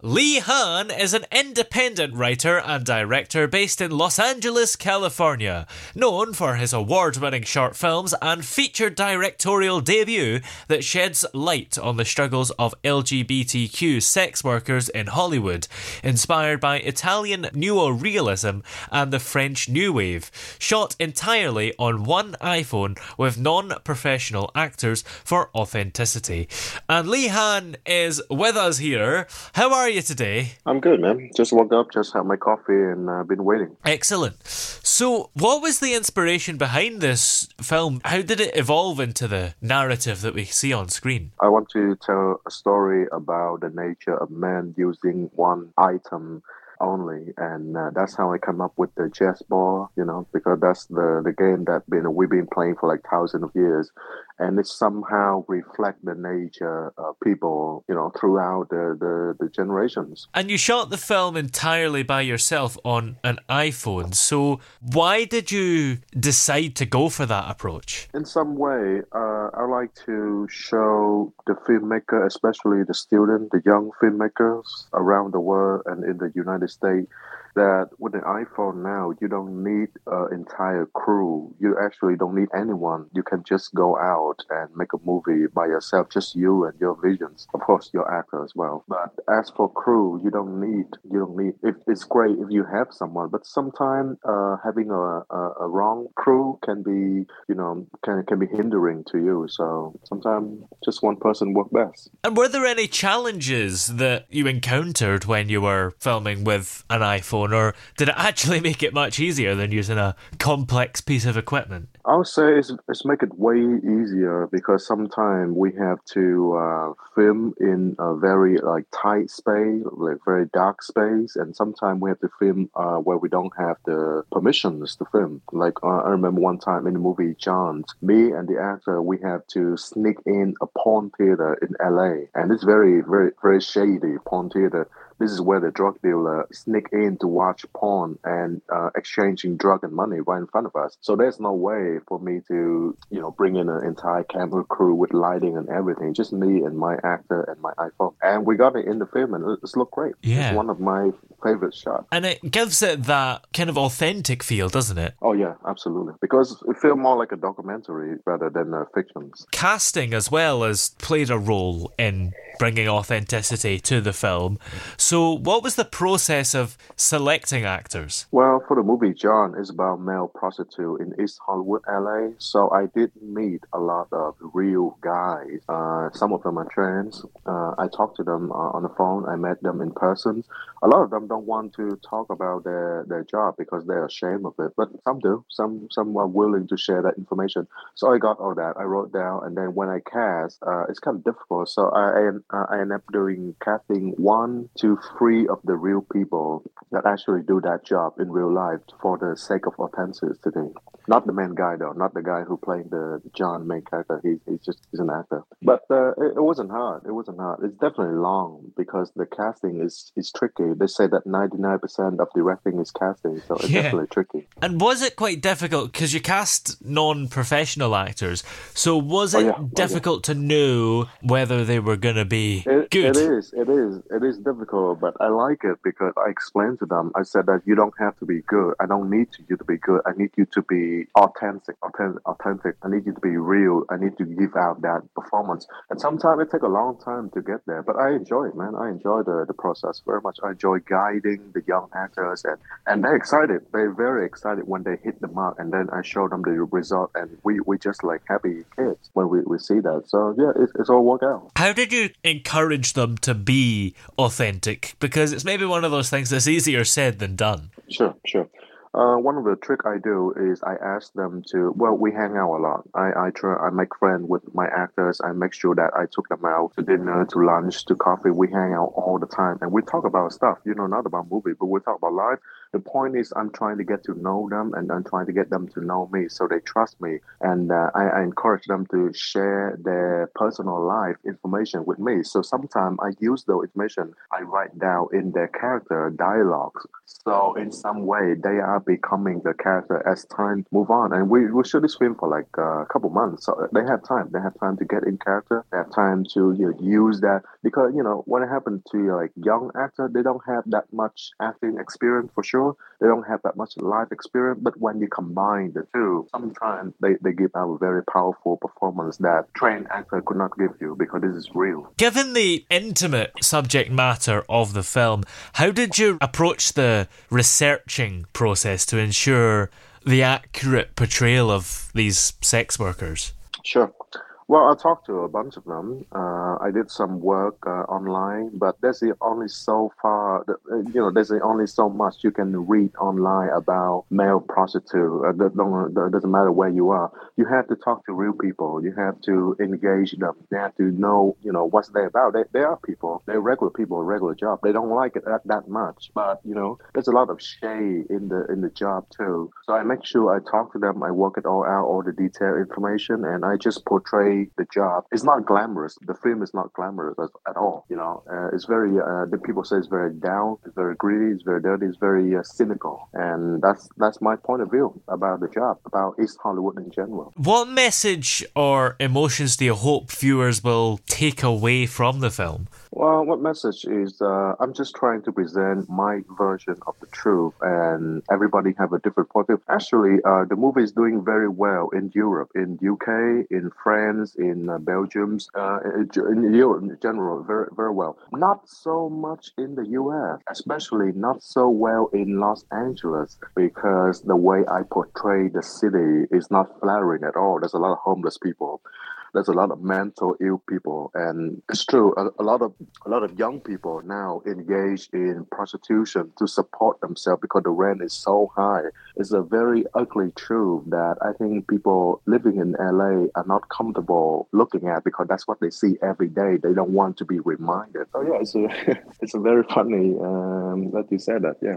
Le Han is an independent writer and director based in Los Angeles, California, known for his award winning short films and feature directorial debut that sheds light on the struggles of LGBTQ sex workers in Hollywood, inspired by Italian neorealism and the French New Wave, shot entirely on one iPhone with non professional actors for authenticity. And Le Han is with us here. How are you today? I'm good, man. Just woke up, just had my coffee, and uh, been waiting. Excellent. So, what was the inspiration behind this film? How did it evolve into the narrative that we see on screen? I want to tell a story about the nature of man using one item only, and uh, that's how I come up with the chess ball. You know, because that's the the game that been we've been playing for like thousands of years, and it somehow reflect the nature of people. You know, throughout the the, the generations. And you shot the film entirely by yourself on an iPhone. So, why did you decide to go for that approach? In some way, uh, I like to show the filmmaker, especially the student, the young filmmakers around the world and in the United States, that with an iPhone now, you don't need an entire crew. You actually don't need anyone. You can just go out and make a movie by yourself, just you and your visions. Of course, your actor as well. But as for crew, you don't need. You don't need. It, it's great if you have someone, but sometimes uh, having a, a, a wrong crew can be, you know, can can be hindering to you. So sometimes just one person work best. And were there any challenges that you encountered when you were filming with an iPhone, or did it actually make it much easier than using a complex piece of equipment? I would say it's, it's make it way easier because sometimes we have to uh, film in a very like tight space, like very dark space, and sometimes we have to film uh, where we don't have the permissions to film. Like uh, I remember one time in the movie John, me and the actor we have to sneak in a porn theater in LA, and it's very very very shady porn theater. This is where the drug dealer sneak in to watch porn and uh, exchanging drug and money right in front of us. So there's no way for me to, you know, bring in an entire camera crew with lighting and everything. Just me and my actor and my iPhone. And we got it in the film and it's looked great. Yeah. It's one of my favorite shots. And it gives it that kind of authentic feel, doesn't it? Oh yeah, absolutely. Because it feels more like a documentary rather than a fiction. Casting as well has played a role in bringing authenticity to the film. So, what was the process of selecting actors? Well, for the movie John, it's about male prostitute in East Hollywood, LA. So I did meet a lot of real guys. Uh, some of them are trans. Uh, I talked to them uh, on the phone. I met them in person. A lot of them don't want to talk about their, their job because they're ashamed of it, but some do. Some some are willing to share that information. So I got all that. I wrote down, and then when I cast, uh, it's kind of difficult. So I uh, I end up doing casting one to three of the real people that actually do that job in real life for the sake of authenticity. Not the main guy though, not the guy who played the John main character. He's he's just he's an actor. But uh, it, it wasn't hard. It wasn't hard. It's definitely long because the casting is is tricky. They say that ninety nine percent of directing is casting, so it's Yeah. definitely tricky. And was it quite difficult because you cast non professional actors? So, was Oh, it yeah. Oh, yeah. difficult to know whether they were going to be It, good. it is, it is, it is difficult, but I like it because I explained to them. I said that you don't have to be good. I don't need you to be good. I need you to be authentic, authentic, authentic. I need you to be real. I need to give out that performance. And sometimes it takes a long time to get there, but I enjoy it, man. I enjoy the, the process very much. I enjoy guiding the young actors, and and they're excited. They're very excited when they hit the mark, and then I show them the result, and we we just like happy kids when we, we see that. So yeah, it, it's all work out. How did you encourage them to be authentic? Because it's maybe one of those things that's easier said than done. Sure, sure. Uh, one of the trick I do is I ask them to. Well, we hang out a lot. I I try. I make friends with my actors. I make sure that I took them out to dinner, to lunch, to coffee. We hang out all the time, and we talk about stuff. You know, not about movie, but we talk about life. The point is, I'm trying to get to know them, and I'm trying to get them to know me, so they trust me. And uh, I, I encourage them to share their personal life information with me. So sometimes I use the information I write down in their character dialogues. So in some way, they are becoming the character as time move on. And we, we shoot this film for like uh, a couple months, so they have time. They have time to get in character. They have time to you know, use that because you know what happened to like young actor, they don't have that much acting experience for sure. They don't have that much life experience. But when you combine the two, sometimes they, they give out a very powerful performance that trained actor could not give you because this is real. Given the intimate subject matter of the film, how did you approach the researching process to ensure the accurate portrayal of these sex workers? Sure. Well, I talked to a bunch of them. Uh, I did some work uh, online, but there's the only so far, uh, you know, there's the only so much you can read online about male prostitute. Uh, doesn't matter where you are. You have to talk to real people. You have to engage them. They have to know, you know, what's they about. They, they are people. They're regular people, regular job. They don't like it that, that much, but you know, there's a lot of shade in the in the job too. So I make sure I talk to them. I work it all out, all the detailed information, and I just portray the job. It's not glamorous. The film is not glamorous at, all. You know, uh, it's very. Uh, the people say it's very down. It's very greedy. It's very dirty. It's very uh, cynical, and that's that's my point of view about the job, about East Hollywood in general. What message or emotions do you hope viewers will take away from the film? Well, what message is uh, I'm just trying to present my version of the truth, and everybody have a different point of view. Actually, uh, the movie is doing very well in Europe, in UK, in France, in uh, Belgium, uh, in Europe in general, very very well. Not so much in the US, especially not so well in Los Angeles, because the way I portray the city is not flattering at all. There's a lot of homeless people there's a lot of mental ill people and it's true a, a, lot of a lot of young people now engage in prostitution to support themselves because the rent is so high. It's a very ugly truth that i think people living in la are not comfortable looking at because that's what they see every day. They don't want to be reminded. Oh yeah it's a it's a very funny um, that you said that yeah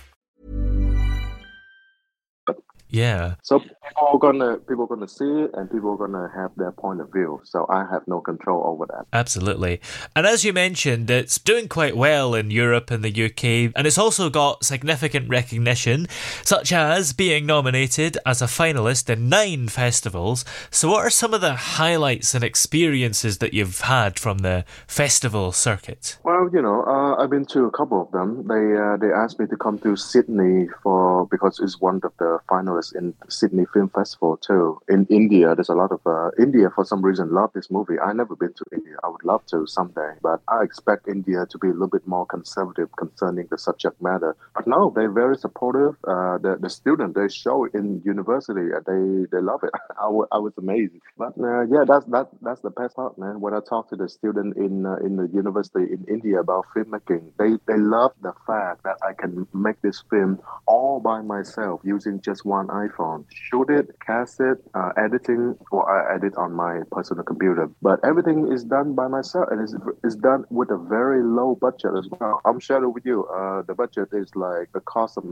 Yeah. So people are gonna people are gonna see it, and people are gonna have their point of view. So I have no control over that. Absolutely. And as you mentioned, it's doing quite well in Europe and the UK, and it's also got significant recognition, such as being nominated as a finalist in nine festivals. So, what are some of the highlights and experiences that you've had from the festival circuit? Well, you know, uh, I've been to a couple of them. They uh, they asked me to come to Sydney for because it's one of the finalists in Sydney Film Festival too. In India, there's a lot of uh, India for some reason love this movie. I never been to India. I would love to someday, but I expect India to be a little bit more conservative concerning the subject matter. But no, they're very supportive. Uh, the the student they show in university, they they love it. I, w- I was amazed. But uh, yeah, that's that that's the best part, man. When I talk to the student in uh, in the university in India about filmmaking, they they love the fact that I can make this film all by myself using just one iPhone. Shoot it, cast it, uh, editing, or I edit on my personal computer. But everything is done by myself, and it's, it's done with a very low budget as well. I'm sharing with you. Uh, the budget is like the cost of uh,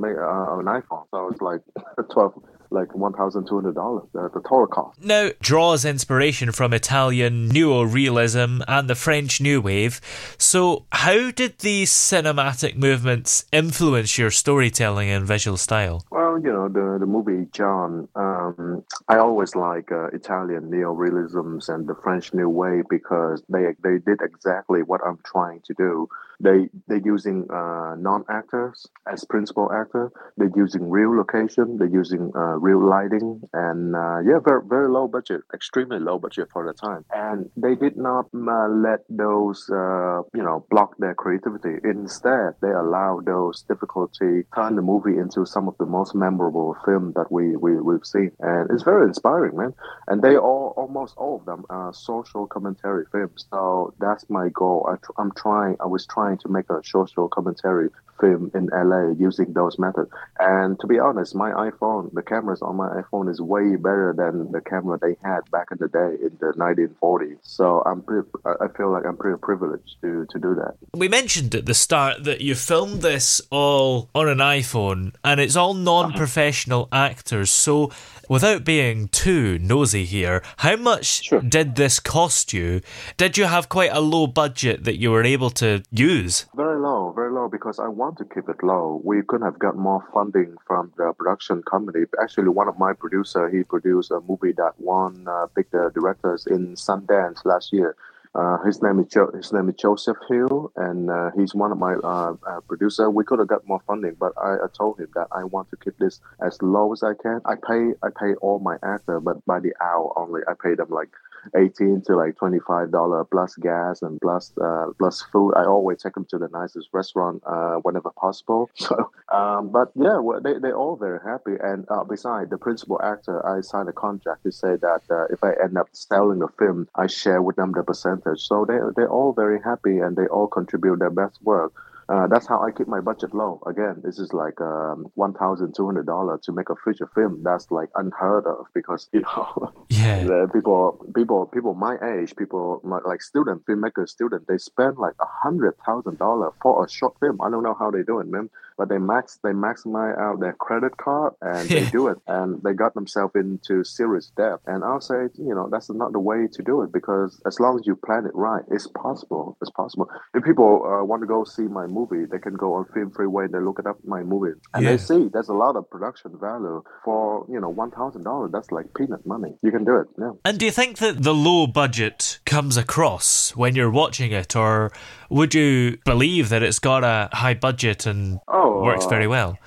an iPhone, so it's like twelve, like one thousand two hundred dollars. Uh, the total cost. Now, draws inspiration from Italian neorealism and the French New Wave. So, how did these cinematic movements influence your storytelling and visual style? Well, you know, the, the movie John, um, I always like uh, Italian neorealisms and the French New Wave because they they did exactly what I'm trying to do. They they're using uh, non actors as principal actor. They're using real location. They're using uh, real lighting, and uh, yeah, very very low budget, extremely low budget for the time. And they did not uh, let those uh, you know block their creativity. Instead, they allowed those difficulty turn the movie into some of the most memorable film that we, we we've seen, and it's very inspiring, man. And they all almost all of them are social commentary films. So that's my goal. I I'm trying. I was trying to make a social commentary film in LA using those methods. And to be honest, my iPhone, the cameras on my iPhone is way better than the camera they had back in the day in the 1940s. So I'm pretty, I feel like I'm pretty privileged to, to do that. We mentioned at the start that you filmed this all on an iPhone and it's all non professional uh-huh. actors. So, without being too nosy here, how much Sure. did this cost you? Did you have quite a low budget that you were able to use? Very low, very low because I want to keep it low. We couldn't have got more funding from the production company. Actually, one of my producer, he produced a movie that won uh, big uh, directors in Sundance last year. Uh, his name is jo- his name is Joseph Hill, and uh, he's one of my uh, uh, producer. We could have got more funding, but I, I told him that I want to keep this as low as I can. I pay I pay all my actor, but by the hour only. I pay them like eighteen to like twenty five dollar plus gas and plus uh, plus food. I always take them to the nicest restaurant uh, whenever possible. So, um, but yeah, well, they they all very happy. And besides the principal actor, I signed a contract to say that if I end up selling the film, I share with them the percentage. So they they're all very happy and they all contribute their best work. Uh, that's how I keep my budget low. Again, this is like um, one thousand two hundred dollars to make a feature film. That's like unheard of because you know Yeah. the people people people my age people my, like student filmmaker student they spend like a hundred thousand dollar for a short film i don't know how they do it man but they max they maximize out their credit card and they do it. And they got themselves into serious debt. And i'll say you know that's not the way to do it because as long as you plan it right it's possible. It's possible. If people uh, want to go see my movie they can go on film freeway they look it up my movie. And Yeah. they see there's a lot of production value for you know one thousand dollars. That's like peanut money. You can do it. Yeah. And do you think that the low budget comes across when you're watching it, or would you believe that it's got a high budget and Oh, works very oh. well?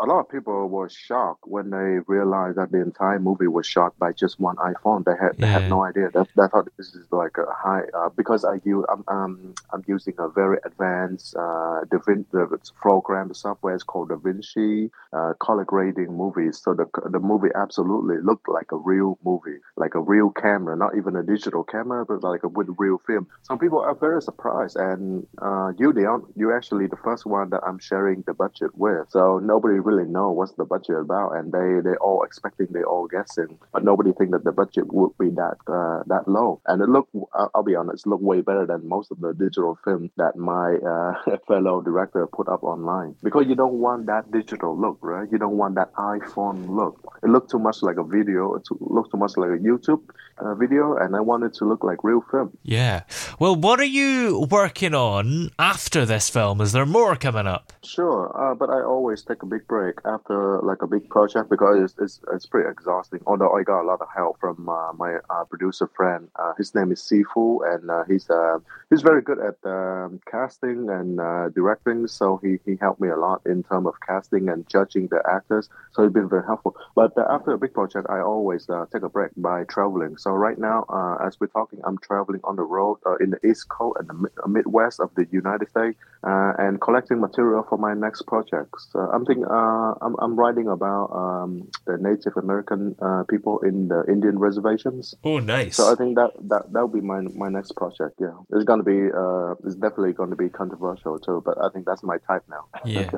A, lot of people were shocked when they realized that the entire movie was shot by just one iPhone. They had they had no idea. They, they thought this is like a high uh, because I use I'm um, I'm using a very advanced uh, the, the program the software is called DaVinci uh, color grading movies. So the the movie absolutely looked like a real movie, like a real camera, not even a digital camera, but like a with real film. Some people are very surprised, and uh, you the on- you actually the first one that I'm sharing the budget with. So nobody really know what's the budget about, and they they all expecting, they all guessing, but nobody think that the budget would be that uh, that low. And it look, I'll be honest, look way better than most of the digital film that my uh, fellow director put up online. Because you don't want that digital look, right? You don't want that iPhone look. It looked too much like a video. It looked too much like a YouTube uh, video, and I wanted it to look like real film. Yeah. Well, what are you working on after this film? Is there more coming up? Sure, uh, but I always take a big break after like a big project because it's it's, it's pretty exhausting. Although I got a lot of help from uh, my uh, producer friend. Uh, his name is Sifu, and uh, he's uh, he's very good at um, casting and directing. So he, he helped me a lot in terms of casting and judging the actors. So he's been very helpful. But after a big project, I always take a break by traveling. So right now, as we're talking, I'm traveling on the road in the East Coast and the uh, Midwest of the United States uh, and collecting material for my next projects. Uh, I'm thinking, uh, I'm, I'm writing about um, the Native American uh, people in the Indian reservations. Oh, nice. So I think that that that'll be my my next project. Yeah, it's gonna be uh, it's definitely going to be controversial too. But I think that's my type now. Yeah.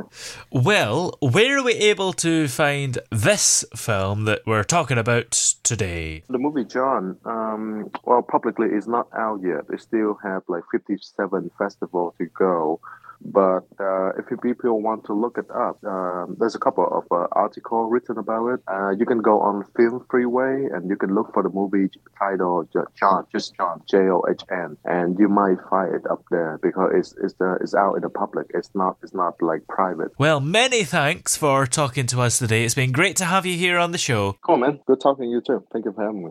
Well, where are we able to find this film that we're talking about today? The movie John, um, well, publicly is not out yet. They still have like 57 festival to go. But uh, if you people want to look it up, um, there's a couple of uh, articles written about it. Uh, you can go on Film Freeway and you can look for the movie title John, just John, J O H N, and you might find it up there because it's it's the it's out in the public. It's not it's not like private. Well, many thanks for talking to us today. It's been great to have you here on the show. Cool, man. Good talking to you too. Thank you for having me.